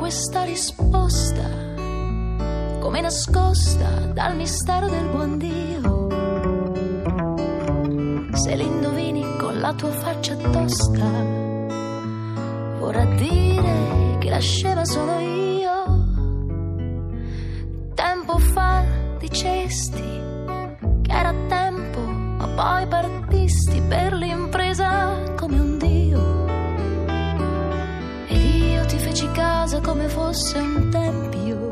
questa risposta, come nascosta dal mistero del buon Dio. Se l'indovini con la tua faccia tosta, vorrà dire che la scema sono io. Tempo fa dicesti che era tempo, ma poi partisti per l'impresa fosse un tempio,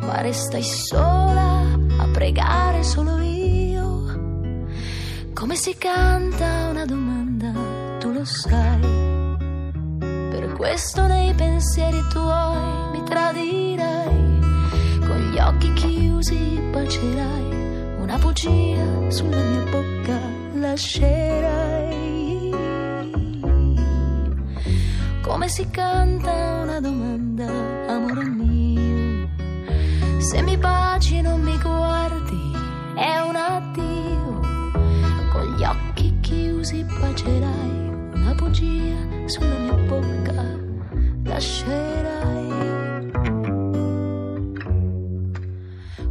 ma restai sola a pregare solo io. Come si canta una domanda, tu lo sai. Per questo nei pensieri tuoi mi tradirai, con gli occhi chiusi bacerai, una bugia sulla mia bocca lascerai. Come si canta una domanda, amore mio, se mi baci non mi guardi, è un addio, con gli occhi chiusi bacerai, una bugia sulla mia bocca lascerai.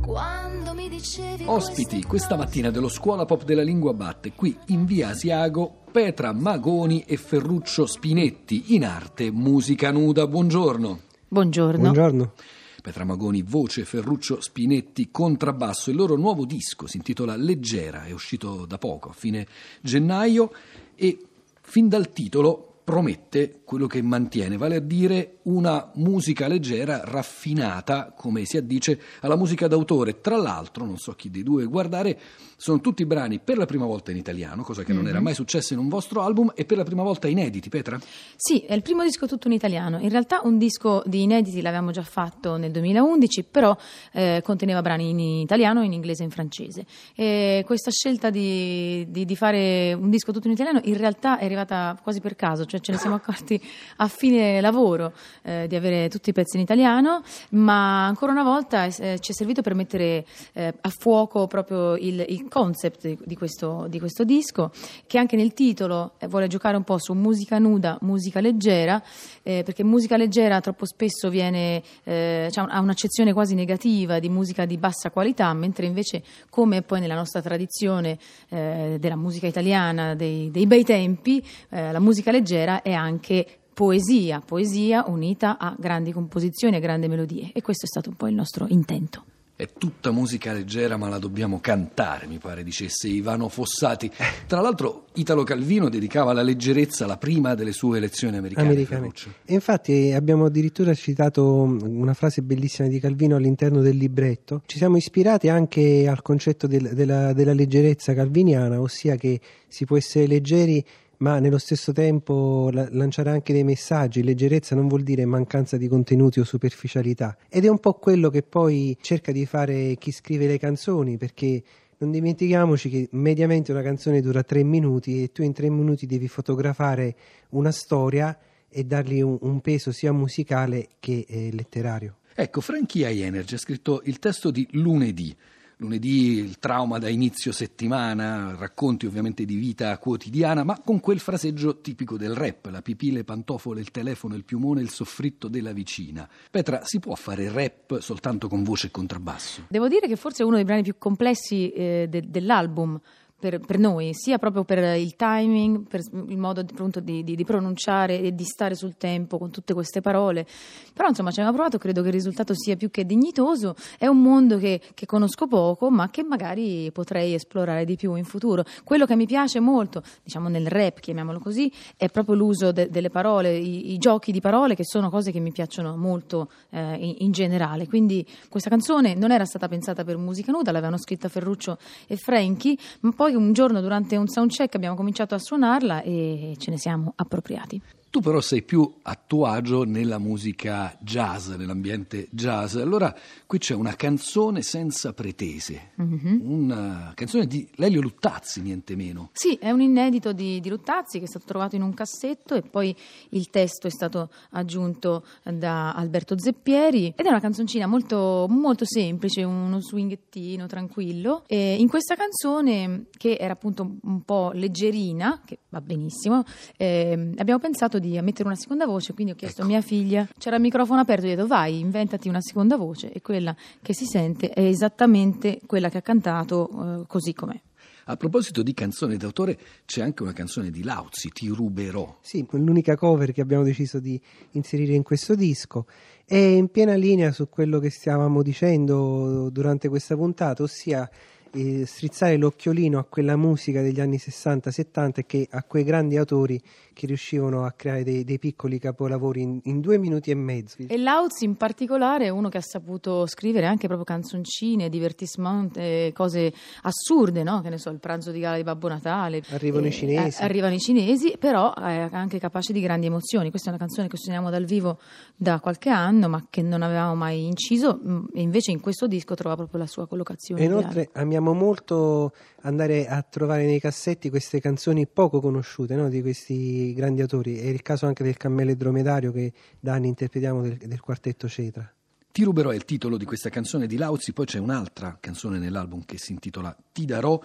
Quando mi dicevi Ospiti questa mattina dello Scuola Pop della Lingua Batte, qui in via Asiago, Petra Magoni e Ferruccio Spinetti, in arte musica nuda. Buongiorno. Buongiorno. Buongiorno. Petra Magoni, voce, Ferruccio Spinetti, contrabbasso. Il loro nuovo disco si intitola Leggera, è uscito da poco, a fine gennaio, e fin dal titolo promette quello che mantiene, vale a dire una musica leggera, raffinata, come si addice, alla musica d'autore. Tra l'altro, non so chi dei due guardare, sono tutti brani per la prima volta in italiano, cosa che non era mai successa in un vostro album, e per la prima volta inediti, Petra? Sì, è il primo disco tutto in italiano. In realtà un disco di inediti l'avevamo già fatto nel 2011, però eh, conteneva brani in italiano, in inglese e in francese. E questa scelta di, di- di fare un disco tutto in italiano in realtà è arrivata quasi per caso, cioè ce ne siamo accorti a fine lavoro eh, di avere tutti i pezzi in italiano, ma ancora una volta eh, ci è servito per mettere eh, a fuoco proprio il, il concept di, questo, di questo disco, che anche nel titolo eh, vuole giocare un po' su musica nuda, musica leggera, eh, perché musica leggera troppo spesso viene, cioè, ha un'accezione quasi negativa di musica di bassa qualità, mentre invece, come poi nella nostra tradizione della musica italiana dei, dei bei tempi, la musica leggera è anche poesia, poesia unita a grandi composizioni, a grandi melodie e questo è stato un po' il nostro intento. È tutta musica leggera, ma la dobbiamo cantare, mi pare dicesse Ivano Fossati. Tra l'altro, Italo Calvino dedicava alla leggerezza la prima delle sue lezioni americane. Americane. E infatti abbiamo addirittura citato una frase bellissima di Calvino all'interno del libretto. Ci siamo ispirati anche al concetto del- della, della leggerezza calviniana, ossia che si può essere leggeri ma nello stesso tempo la- lanciare anche dei messaggi. Leggerezza non vuol dire mancanza di contenuti o superficialità. Ed è un po' quello che poi cerca di fare chi scrive le canzoni, perché non dimentichiamoci che mediamente una canzone dura tre minuti e tu in tre minuti devi fotografare una storia e dargli un, un peso sia musicale che eh, letterario. Ecco, Frankie High Energy ha scritto il testo di Lunedì. Lunedì il trauma da inizio settimana, racconti ovviamente di vita quotidiana, ma con quel fraseggio tipico del rap, la pipì, le pantofole, il telefono, il piumone, il soffritto della vicina. Petra, si può fare rap soltanto con voce e contrabbasso? Devo dire che forse è uno dei brani più complessi eh, de- dell'album. Per, per noi, sia proprio per il timing, per il modo appunto, di, di- di pronunciare e di stare sul tempo con tutte queste parole. Però insomma ci abbiamo provato, credo che il risultato sia più che dignitoso. È un mondo che, che conosco poco, ma che magari potrei esplorare di più in futuro. Quello che mi piace molto, diciamo nel rap, chiamiamolo così, è proprio l'uso de- delle parole, i, i giochi di parole, che sono cose che mi piacciono molto eh, in, in generale. Quindi questa canzone non era stata pensata per musica nuda, l'avevano scritta Ferruccio e Franchi, ma poi un giorno durante un soundcheck abbiamo cominciato a suonarla e ce ne siamo appropriati. Tu però sei più a tuo agio nella musica jazz, nell'ambiente jazz. Allora qui c'è una canzone senza pretese, una canzone di Lelio Luttazzi, niente meno. Sì, è un inedito di, di Luttazzi che è stato trovato in un cassetto e poi il testo è stato aggiunto da Alberto Zeppieri ed è una canzoncina molto, molto semplice, uno swinghettino tranquillo. E in questa canzone, che era appunto un po' leggerina, che va benissimo, ehm, abbiamo pensato di mettere una seconda voce, quindi ho chiesto Ecco. a mia figlia, c'era il microfono aperto, ho detto vai, inventati una seconda voce e quella che si sente è esattamente quella che ha cantato eh, così com'è. A proposito di canzone d'autore, c'è anche una canzone di Lauzi, Ti ruberò. Sì, l'unica cover che abbiamo deciso di inserire in questo disco è in piena linea su quello che stavamo dicendo durante questa puntata, ossia eh, strizzare l'occhiolino a quella musica degli anni 60-70 e che a quei grandi autori che riuscivano a creare dei, dei piccoli capolavori in, in due minuti e mezzo. E Lauz in particolare è uno che ha saputo scrivere anche proprio canzoncine, divertissement, eh, cose assurde, no? Che ne so, il pranzo di gala di Babbo Natale. Arrivano i cinesi. eh, arrivano i cinesi, però è anche capace di grandi emozioni. Questa è una canzone che suoniamo dal vivo da qualche anno, ma che non avevamo mai inciso, mh, e invece in questo disco trova proprio la sua collocazione. E inoltre amiamo molto andare a trovare nei cassetti queste canzoni poco conosciute no, di questi grandi autori. È il caso anche del Cammello e Dromedario che da anni interpretiamo del, del quartetto Cetra. Ti ruberò il titolo di questa canzone di Lauzi, poi c'è un'altra canzone nell'album che si intitola Ti darò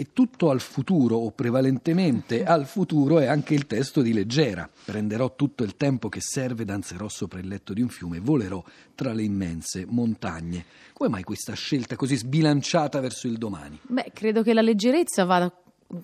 e tutto al futuro o prevalentemente al futuro è anche il testo di Leggera. Prenderò tutto il tempo che serve, danzerò sopra il letto di un fiume, volerò tra le immense montagne. Come mai questa scelta così sbilanciata verso il domani? Beh, credo che la leggerezza vada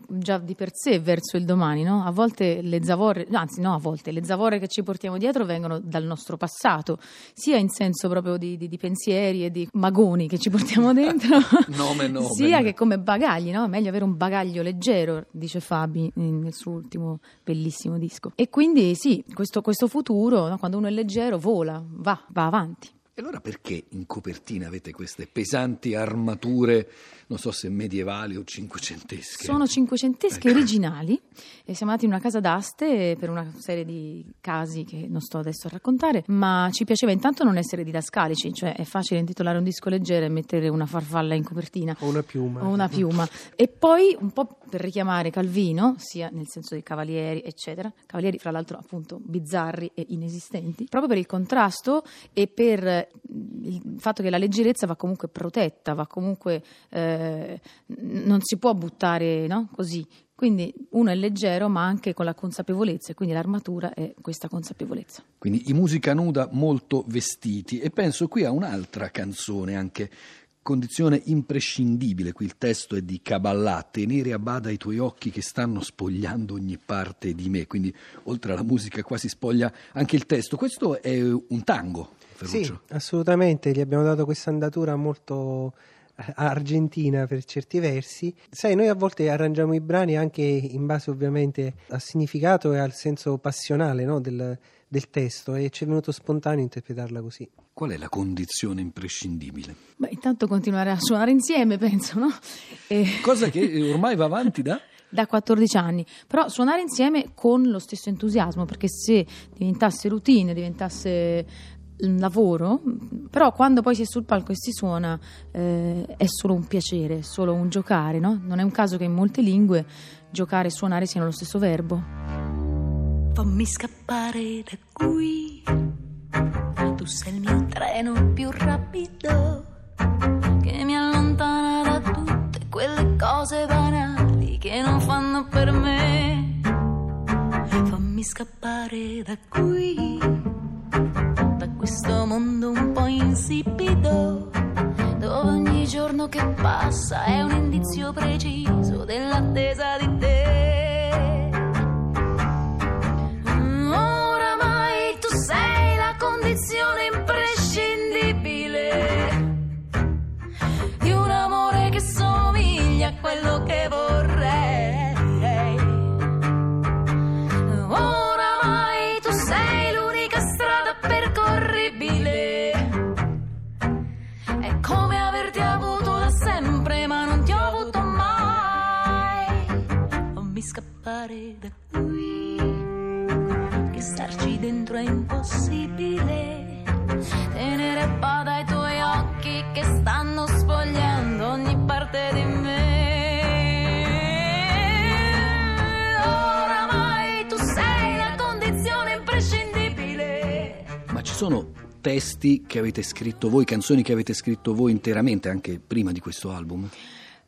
già di per sé verso il domani, no? A volte le zavorre, anzi no, a volte le zavorre che ci portiamo dietro vengono dal nostro passato, sia in senso proprio di, di- di pensieri e di magoni che ci portiamo dentro, Nome, nome. sia che come bagagli, no? È meglio avere un bagaglio leggero, dice Fabi nel suo ultimo bellissimo disco. E quindi sì, questo, questo futuro, no? quando uno è leggero, vola, va, va avanti. E allora perché in copertina avete queste pesanti armature, non so se medievali o cinquecentesche? Sono cinquecentesche Ecco. originali e siamo andati in una casa d'aste per una serie di casi che non sto adesso a raccontare, ma ci piaceva intanto non essere didascalici, cioè è facile intitolare un disco leggero e mettere una farfalla in copertina. O una piuma. O una piuma. E poi un po' per richiamare Calvino, sia nel senso dei cavalieri, eccetera. Cavalieri, fra l'altro, appunto, bizzarri e inesistenti, proprio per il contrasto e per il fatto che la leggerezza va comunque protetta, va comunque. eh, non si può buttare no? così. Quindi uno è leggero, ma anche con la consapevolezza, e quindi l'armatura è questa consapevolezza. Quindi i musica nuda molto vestiti e penso qui a un'altra canzone anche condizione imprescindibile, qui il testo è di Kabbalah, tenere a bada i tuoi occhi che stanno spogliando ogni parte di me, quindi oltre alla musica qua si spoglia anche il testo. Questo è un tango, Sì, Ferruccio. assolutamente, gli abbiamo dato questa andatura molto eh, argentina per certi versi. Sai, noi a volte arrangiamo i brani anche in base ovviamente al significato e al senso passionale no, del, del testo e ci è venuto spontaneo interpretarla così. Qual è la condizione imprescindibile? Beh, intanto continuare a suonare insieme, penso, no? E- Cosa che ormai va avanti da... da 14 anni, però suonare insieme con lo stesso entusiasmo, perché se diventasse routine, diventasse un lavoro, però quando poi si è sul palco e si suona eh, è solo un piacere, è solo un giocare, no? Non è un caso che in molte lingue giocare e suonare siano lo stesso verbo. Fammi scappare da qui. Tu sei il mio treno più rapido che mi allontana da tutte quelle cose banali che non fanno per me. Fammi scappare da qui, da questo mondo un po' insipido, dove ogni giorno che passa è un indizio preciso dell'attesa di te. Scappare da qui, che starci dentro è impossibile. Tenere a bada i tuoi occhi che stanno spogliando ogni parte di me. Oramai tu sei la condizione imprescindibile. Ma ci sono testi che avete scritto voi, canzoni che avete scritto voi interamente anche prima di questo album?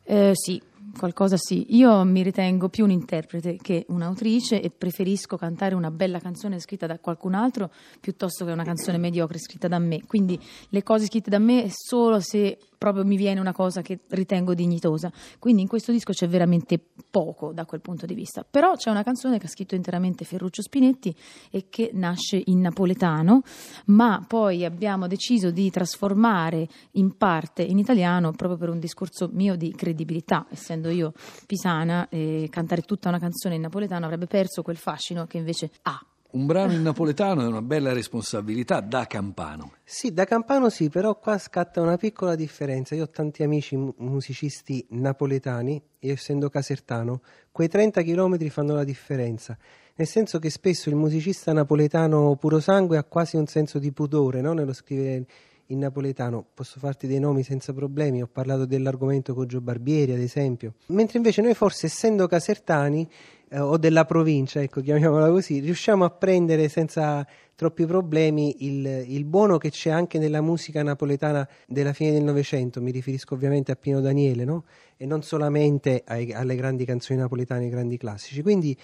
Eh, sì, qualcosa sì. Io mi ritengo più un interprete che un'autrice e preferisco cantare una bella canzone scritta da qualcun altro piuttosto che una canzone mediocre scritta da me. Quindi le cose scritte da me solo se proprio mi viene una cosa che ritengo dignitosa. Quindi in questo disco c'è veramente poco da quel punto di vista. Però c'è una canzone che ha scritto interamente Ferruccio Spinetti e che nasce in napoletano, ma poi abbiamo deciso di trasformare in parte in italiano proprio per un discorso mio di credibilità, essendo io pisana e cantare tutta una canzone in napoletano avrebbe perso quel fascino che invece ha. Un brano in napoletano è una bella responsabilità da campano. Sì, da campano sì, però qua scatta una piccola differenza. Io ho tanti amici musicisti napoletani, io essendo casertano, quei 30 km fanno la differenza. Nel senso che spesso il musicista napoletano puro sangue ha quasi un senso di pudore no? nello scrivere in napoletano. Posso farti dei nomi senza problemi, ho parlato dell'argomento con Gio Barbieri, ad esempio. Mentre invece noi forse, essendo casertani, eh, o della provincia, ecco, chiamiamola così, riusciamo a prendere senza troppi problemi il, il, buono che c'è anche nella musica napoletana della fine del Novecento, mi riferisco ovviamente a Pino Daniele, no? e non solamente ai, alle grandi canzoni napoletane, ai grandi classici. Quindi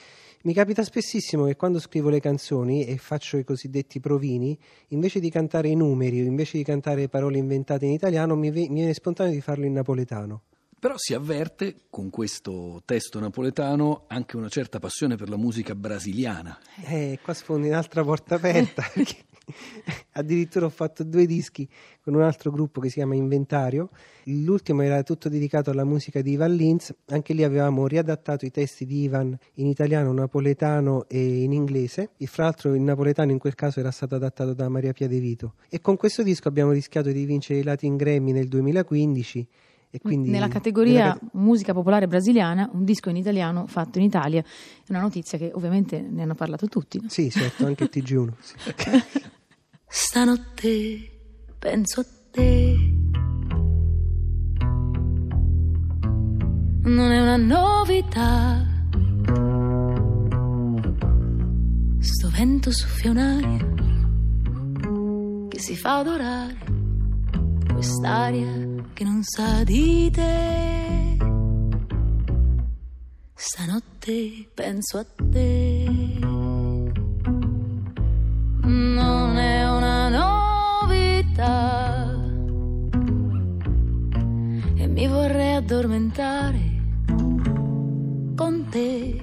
mi capita spessissimo che quando scrivo le canzoni e faccio i cosiddetti provini, invece di cantare i numeri o invece di cantare parole inventate in italiano, mi, mi viene spontaneo di farlo in napoletano. Però si avverte con questo testo napoletano anche una certa passione per la musica brasiliana. Eh, qua sfondi un'altra porta aperta, perché addirittura ho fatto due dischi con un altro gruppo che si chiama Inventario. L'ultimo era tutto dedicato alla musica di Ivan Lins, anche lì avevamo riadattato i testi di Ivan in italiano, napoletano e in inglese. E fra l'altro il napoletano in quel caso era stato adattato da Maria Pia De Vito. E con questo disco abbiamo rischiato di vincere i Latin Grammy nel 2015 quindi, nella categoria nella... musica popolare brasiliana, un disco in italiano fatto in Italia. È una notizia che ovviamente ne hanno parlato tutti. No? Sì, certo, anche il TG1. Sì. Stanotte penso a te. Non è una novità. Sto vento soffia un'aria che si fa adorare quest'aria che non sa di te. Stanotte penso a te. Non è una novità. E mi vorrei addormentare con te.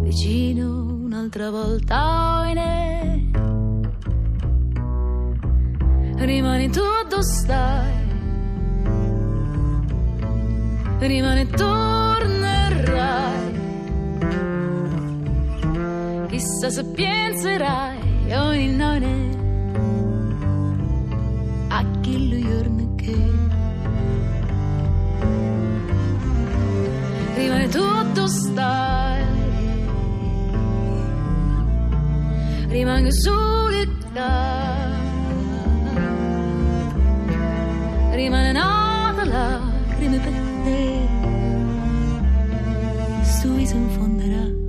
Vicino un'altra volta, oh, Rimani tu dove stai rimane tornerai. Chissà se penserai ogni notte a chi lo giorno che rimane tutto stai. Rimango solitaria. Rimane per tu i s'enfondarà.